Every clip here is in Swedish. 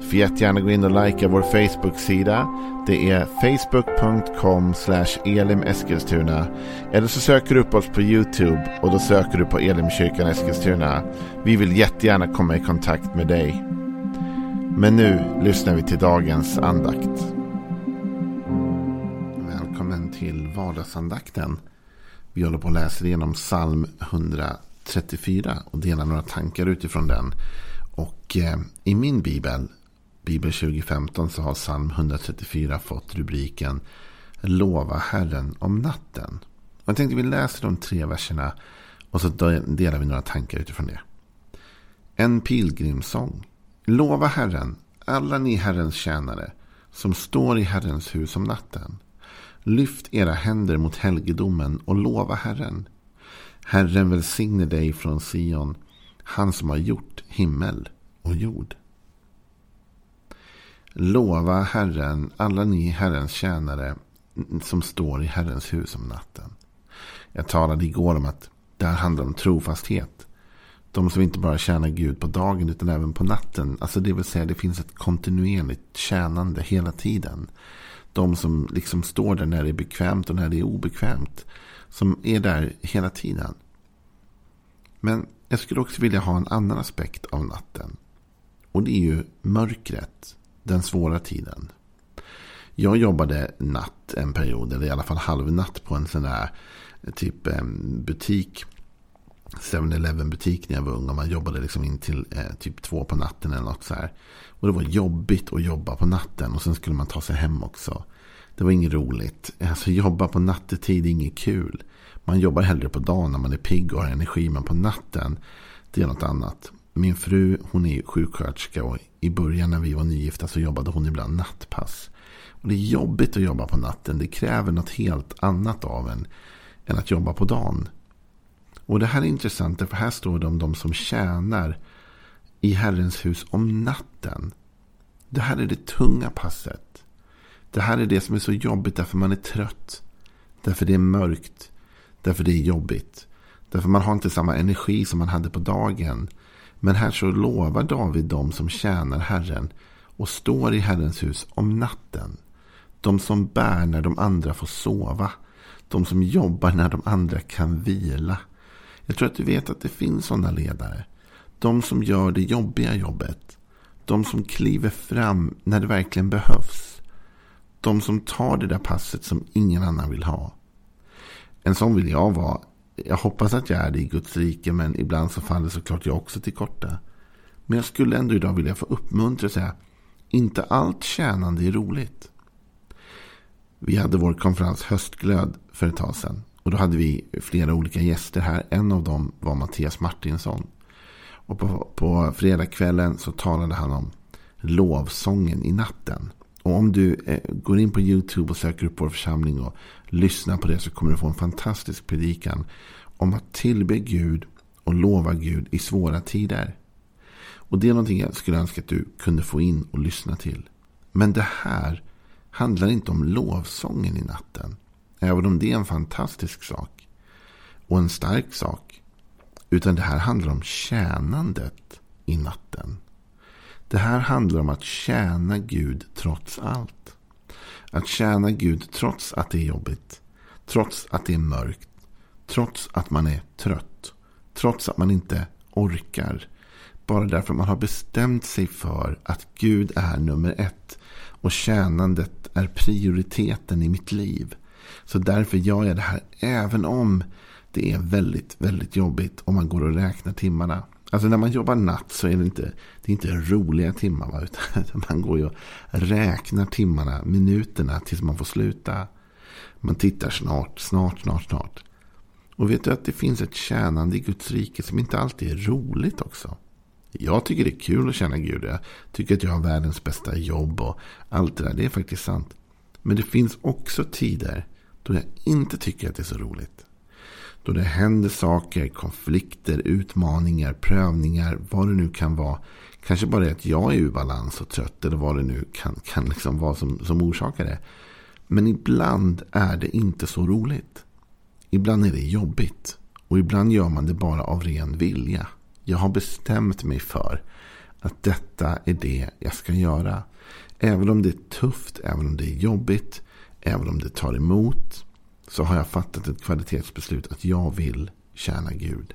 Får jättegärna gå in och likea vår Facebook-sida. Det är facebook.com elimeskilstuna. Eller så söker du upp oss på YouTube och då söker du på Elimkyrkan Eskilstuna. Vi vill jättegärna komma i kontakt med dig. Men nu lyssnar vi till dagens andakt. Välkommen till vardagsandakten. Vi håller på att läsa igenom psalm 134 och delar några tankar utifrån den. Och eh, i min bibel Bibel 2015 så har psalm 134 fått rubriken Lova Herren om natten. Och jag tänkte vi läser de tre verserna och så delar vi några tankar utifrån det. En pilgrimsång. Lova Herren, alla ni Herrens tjänare som står i Herrens hus om natten. Lyft era händer mot helgedomen och lova Herren. Herren välsigne dig från Sion, han som har gjort himmel och jord. Lova Herren, alla ni Herrens tjänare som står i Herrens hus om natten. Jag talade igår om att det här handlar om trofasthet. De som inte bara tjänar Gud på dagen utan även på natten. Alltså det vill säga det finns ett kontinuerligt tjänande hela tiden. De som liksom står där när det är bekvämt och när det är obekvämt. Som är där hela tiden. Men jag skulle också vilja ha en annan aspekt av natten. Och det är ju mörkret den svåra tiden. Jag jobbade natt en period, eller i alla fall halvnatt på en sån där typ butik. 7-Eleven butik när jag var ung. Och man jobbade liksom in till eh, typ två på natten eller något så här. Och det var jobbigt att jobba på natten. Och sen skulle man ta sig hem också. Det var inget roligt. Alltså jobba på nattetid är inget kul. Man jobbar hellre på dagen när man är pigg och har energi. Men på natten, det är något annat. Min fru hon är sjuksköterska och i början när vi var nygifta så jobbade hon ibland nattpass. Och det är jobbigt att jobba på natten. Det kräver något helt annat av en än att jobba på dagen. Och det här är intressant för här står det om de som tjänar i Herrens hus om natten. Det här är det tunga passet. Det här är det som är så jobbigt därför man är trött. Därför det är mörkt. Därför det är jobbigt. Därför man har inte samma energi som man hade på dagen. Men här så lovar David dem som tjänar Herren och står i Herrens hus om natten. De som bär när de andra får sova. De som jobbar när de andra kan vila. Jag tror att du vet att det finns sådana ledare. De som gör det jobbiga jobbet. De som kliver fram när det verkligen behövs. De som tar det där passet som ingen annan vill ha. En sån vill jag vara jag hoppas att jag är det i Guds rike, men ibland så faller såklart jag också till korta. Men jag skulle ändå idag vilja få uppmuntra och säga, inte allt tjänande är roligt. Vi hade vår konferens Höstglöd för ett tag sedan. Och då hade vi flera olika gäster här. En av dem var Mattias Martinsson. Och på, på fredagskvällen så talade han om lovsången i natten. Och om du eh, går in på YouTube och söker upp vår församling och lyssnar på det så kommer du få en fantastisk predikan om att tillbe Gud och lova Gud i svåra tider. Och det är någonting jag skulle önska att du kunde få in och lyssna till. Men det här handlar inte om lovsången i natten. Även om det är en fantastisk sak. Och en stark sak. Utan det här handlar om tjänandet i natten. Det här handlar om att tjäna Gud trots allt. Att tjäna Gud trots att det är jobbigt. Trots att det är mörkt. Trots att man är trött. Trots att man inte orkar. Bara därför man har bestämt sig för att Gud är nummer ett. Och tjänandet är prioriteten i mitt liv. Så därför gör jag det här även om det är väldigt, väldigt jobbigt om man går och räknar timmarna. Alltså när man jobbar natt så är det inte, det är inte roliga timmar. Va? Utan man går ju och räknar timmarna, minuterna tills man får sluta. Man tittar snart, snart, snart, snart. Och vet du att det finns ett tjänande i Guds rike som inte alltid är roligt också. Jag tycker det är kul att tjäna Gud. Jag tycker att jag har världens bästa jobb och allt det där. Det är faktiskt sant. Men det finns också tider då jag inte tycker att det är så roligt. Då det händer saker, konflikter, utmaningar, prövningar, vad det nu kan vara. Kanske bara det att jag är ur balans och trött eller vad det nu kan, kan liksom vara som, som orsakar det. Men ibland är det inte så roligt. Ibland är det jobbigt. Och ibland gör man det bara av ren vilja. Jag har bestämt mig för att detta är det jag ska göra. Även om det är tufft, även om det är jobbigt, även om det tar emot. Så har jag fattat ett kvalitetsbeslut att jag vill tjäna Gud.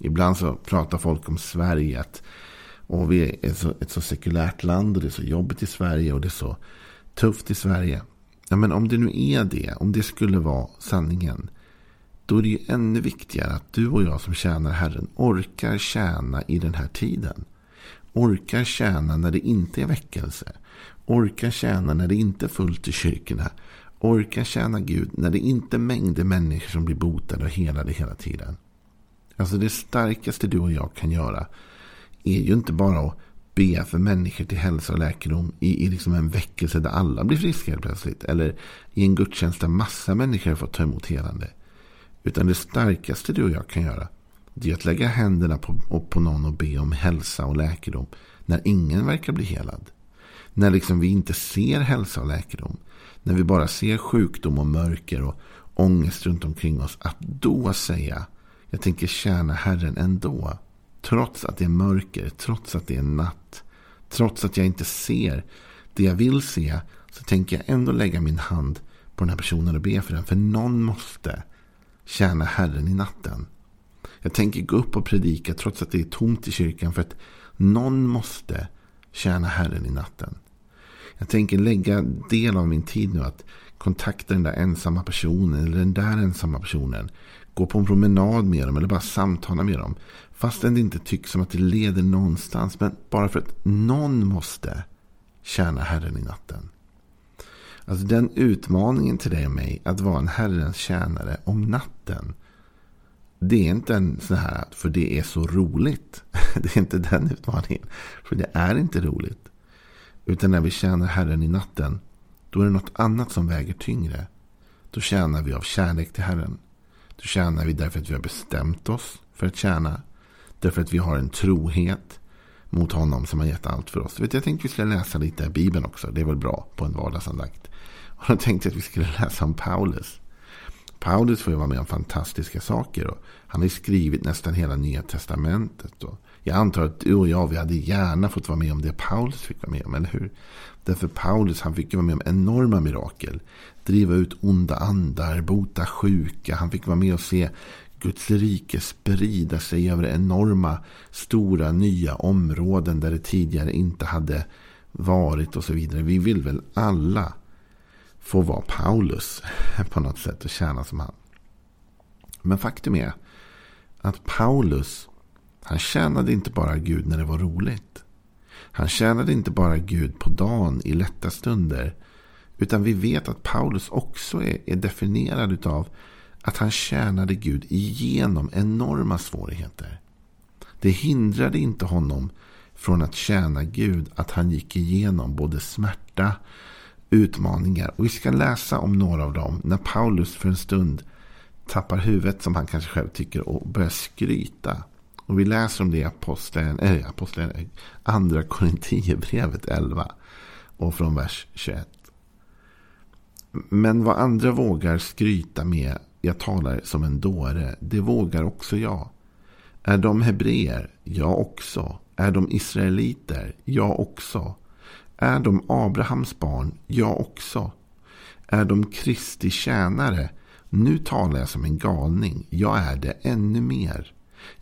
Ibland så pratar folk om Sverige. att och vi är så, ett så sekulärt land och det är så jobbigt i Sverige och det är så tufft i Sverige. Ja, men om det nu är det, om det skulle vara sanningen. Då är det ju ännu viktigare att du och jag som tjänar Herren orkar tjäna i den här tiden. Orkar tjäna när det inte är väckelse. Orkar tjäna när det inte är fullt i kyrkorna. Orka tjäna Gud när det inte är mängder människor som blir botade och helade hela tiden. Alltså det starkaste du och jag kan göra är ju inte bara att be för människor till hälsa och läkedom i, i liksom en väckelse där alla blir friska helt plötsligt. Eller i en gudstjänst där massa människor har fått ta emot helande. Utan det starkaste du och jag kan göra det är att lägga händerna på, på någon och be om hälsa och läkedom. När ingen verkar bli helad. När liksom vi inte ser hälsa och läkedom. När vi bara ser sjukdom och mörker och ångest runt omkring oss. Att då säga, jag tänker tjäna Herren ändå. Trots att det är mörker, trots att det är natt. Trots att jag inte ser det jag vill se. Så tänker jag ändå lägga min hand på den här personen och be för den. För någon måste tjäna Herren i natten. Jag tänker gå upp och predika trots att det är tomt i kyrkan. För att någon måste tjäna Herren i natten. Jag tänker lägga del av min tid nu att kontakta den där ensamma personen eller den där ensamma personen. Gå på en promenad med dem eller bara samtala med dem. Fastän det inte tycks som att det leder någonstans. Men bara för att någon måste tjäna Herren i natten. Alltså den utmaningen till dig och mig att vara en Herrens tjänare om natten. Det är inte en sån här för det är så roligt. Det är inte den utmaningen. För det är inte roligt. Utan när vi tjänar Herren i natten. Då är det något annat som väger tyngre. Då tjänar vi av kärlek till Herren. Då tjänar vi därför att vi har bestämt oss för att tjäna. Därför att vi har en trohet mot honom som har gett allt för oss. Vet, jag tänkte att vi skulle läsa lite i Bibeln också. Det är väl bra på en vardagsandakt. Och då tänkte jag att vi skulle läsa om Paulus. Paulus får ju vara med om fantastiska saker. Och han har skrivit nästan hela Nya Testamentet. Och jag antar att du och jag vi hade gärna fått vara med om det Paulus fick vara med om. Eller hur? Därför Paulus han fick vara med om enorma mirakel. Driva ut onda andar, bota sjuka. Han fick vara med och se Guds rike sprida sig över enorma, stora, nya områden där det tidigare inte hade varit och så vidare. Vi vill väl alla få vara Paulus på något sätt och tjäna som han. Men faktum är att Paulus, han tjänade inte bara Gud när det var roligt. Han tjänade inte bara Gud på dagen i lätta stunder. Utan vi vet att Paulus också är, är definierad av att han tjänade Gud igenom enorma svårigheter. Det hindrade inte honom från att tjäna Gud att han gick igenom både smärta, utmaningar. Och vi ska läsa om några av dem när Paulus för en stund tappar huvudet som han kanske själv tycker och börjar skryta. Och vi läser om det i aposteln, äh, aposteln, eh, andra Korinthierbrevet 11 och från vers 21. Men vad andra vågar skryta med jag talar som en dåre. Det vågar också jag. Är de hebreer? Jag också. Är de israeliter? Jag också. Är de Abrahams barn? Jag också. Är de Kristi tjänare? Nu talar jag som en galning. Jag är det ännu mer.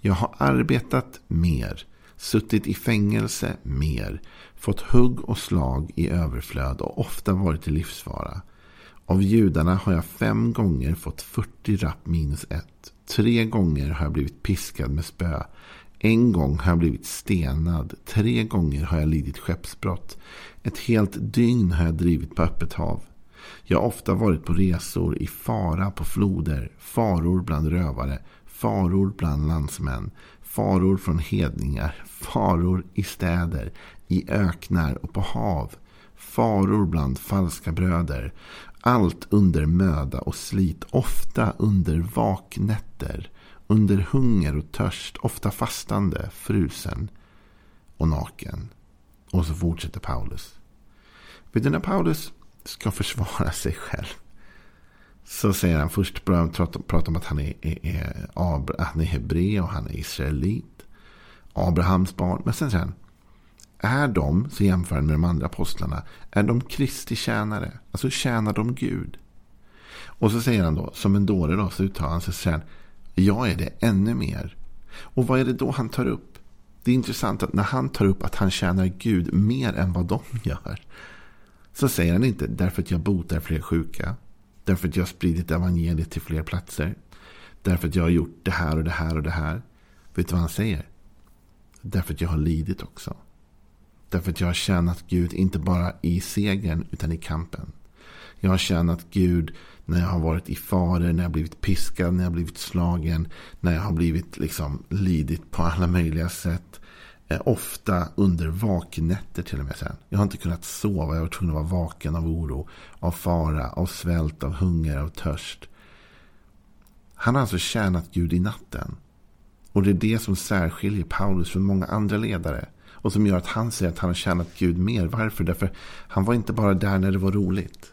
Jag har arbetat mer. Suttit i fängelse mer. Fått hugg och slag i överflöd och ofta varit i livsfara. Av judarna har jag fem gånger fått 40 rapp minus ett. Tre gånger har jag blivit piskad med spö. En gång har jag blivit stenad. Tre gånger har jag lidit skeppsbrott. Ett helt dygn har jag drivit på öppet hav. Jag har ofta varit på resor i fara på floder, faror bland rövare, faror bland landsmän, faror från hedningar, faror i städer, i öknar och på hav, faror bland falska bröder. Allt under möda och slit, ofta under vaknätter, under hunger och törst, ofta fastande, frusen och naken. Och så fortsätter Paulus. Vet du när Paulus ska försvara sig själv. Så säger han först, börjar han prata om att han är, är, är, han är hebre och han är israelit. Abrahams barn. Men sen säger han, är de, så jämför han med de andra apostlarna, är de Kristi tjänare? Alltså tjänar de Gud? Och så säger han då, som en dåre då, så uttalar han sig så här, jag är det ännu mer. Och vad är det då han tar upp? Det är intressant att när han tar upp att han tjänar Gud mer än vad de gör. Så säger han inte därför att jag botar fler sjuka. Därför att jag har spridit evangeliet till fler platser. Därför att jag har gjort det här och det här och det här. Vet du vad han säger? Därför att jag har lidit också. Därför att jag har tjänat Gud inte bara i segern utan i kampen. Jag har tjänat Gud när jag har varit i faror, när jag har blivit piskad, när jag har blivit slagen, när jag har blivit liksom lidit på alla möjliga sätt. Ofta under vaknätter till och med sen. Jag har inte kunnat sova, jag var tvungen att vara vaken av oro, av fara, av svält, av hunger, av törst. Han har alltså tjänat Gud i natten. Och det är det som särskiljer Paulus från många andra ledare. Och som gör att han säger att han har tjänat Gud mer. Varför? Därför han var inte bara där när det var roligt.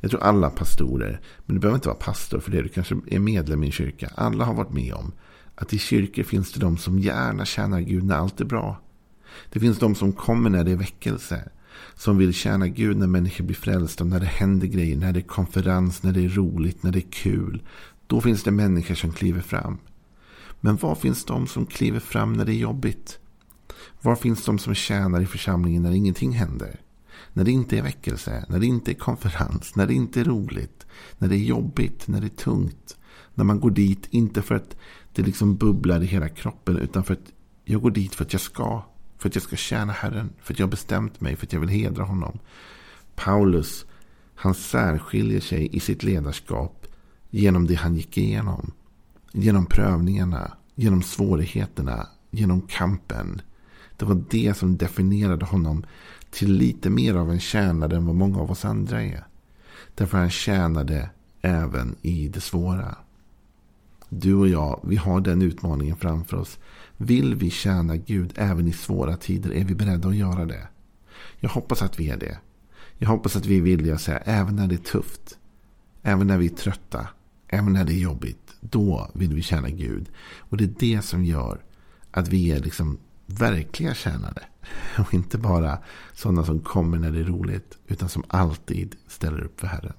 Jag tror alla pastorer, men du behöver inte vara pastor för det. Du kanske är medlem i en kyrka. Alla har varit med om att i kyrkor finns det de som gärna tjänar Gud när allt är bra. Det finns de som kommer när det är väckelse. Som vill tjäna Gud när människor blir frälsta, när det händer grejer, när det är konferens, när det är roligt, när det är kul. Då finns det människor som kliver fram. Men var finns de som kliver fram när det är jobbigt? Var finns de som tjänar i församlingen när ingenting händer? När det inte är väckelse, när det inte är konferens, när det inte är roligt, när det är jobbigt, när det är tungt. När man går dit, inte för att det liksom bubblar i hela kroppen, utan för att jag går dit för att jag ska. För att jag ska tjäna Herren, för att jag har bestämt mig, för att jag vill hedra honom. Paulus, han särskiljer sig i sitt ledarskap genom det han gick igenom. Genom prövningarna, genom svårigheterna, genom kampen. Det var det som definierade honom till lite mer av en tjänare än vad många av oss andra är. Därför han tjänade även i det svåra. Du och jag, vi har den utmaningen framför oss. Vill vi tjäna Gud även i svåra tider? Är vi beredda att göra det? Jag hoppas att vi är det. Jag hoppas att vi är villiga att säga även när det är tufft. Även när vi är trötta. Även när det är jobbigt. Då vill vi tjäna Gud. Och det är det som gör att vi är liksom verkliga tjänare. Och inte bara sådana som kommer när det är roligt. Utan som alltid ställer upp för Herren.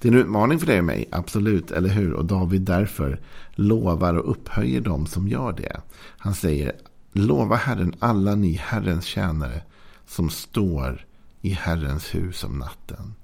Det är en utmaning för dig och mig, absolut, eller hur? Och David därför lovar och upphöjer dem som gör det. Han säger, lova Herren alla ni Herrens tjänare som står i Herrens hus om natten.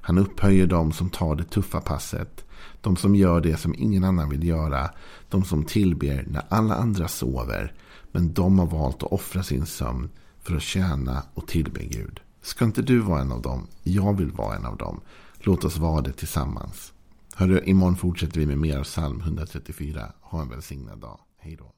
Han upphöjer dem som tar det tuffa passet. De som gör det som ingen annan vill göra. De som tillber när alla andra sover. Men de har valt att offra sin sömn för att tjäna och tillbe Gud. Ska inte du vara en av dem? Jag vill vara en av dem. Låt oss vara det tillsammans. Hörru, imorgon fortsätter vi med mer av psalm 134. Ha en välsignad dag. Hej då.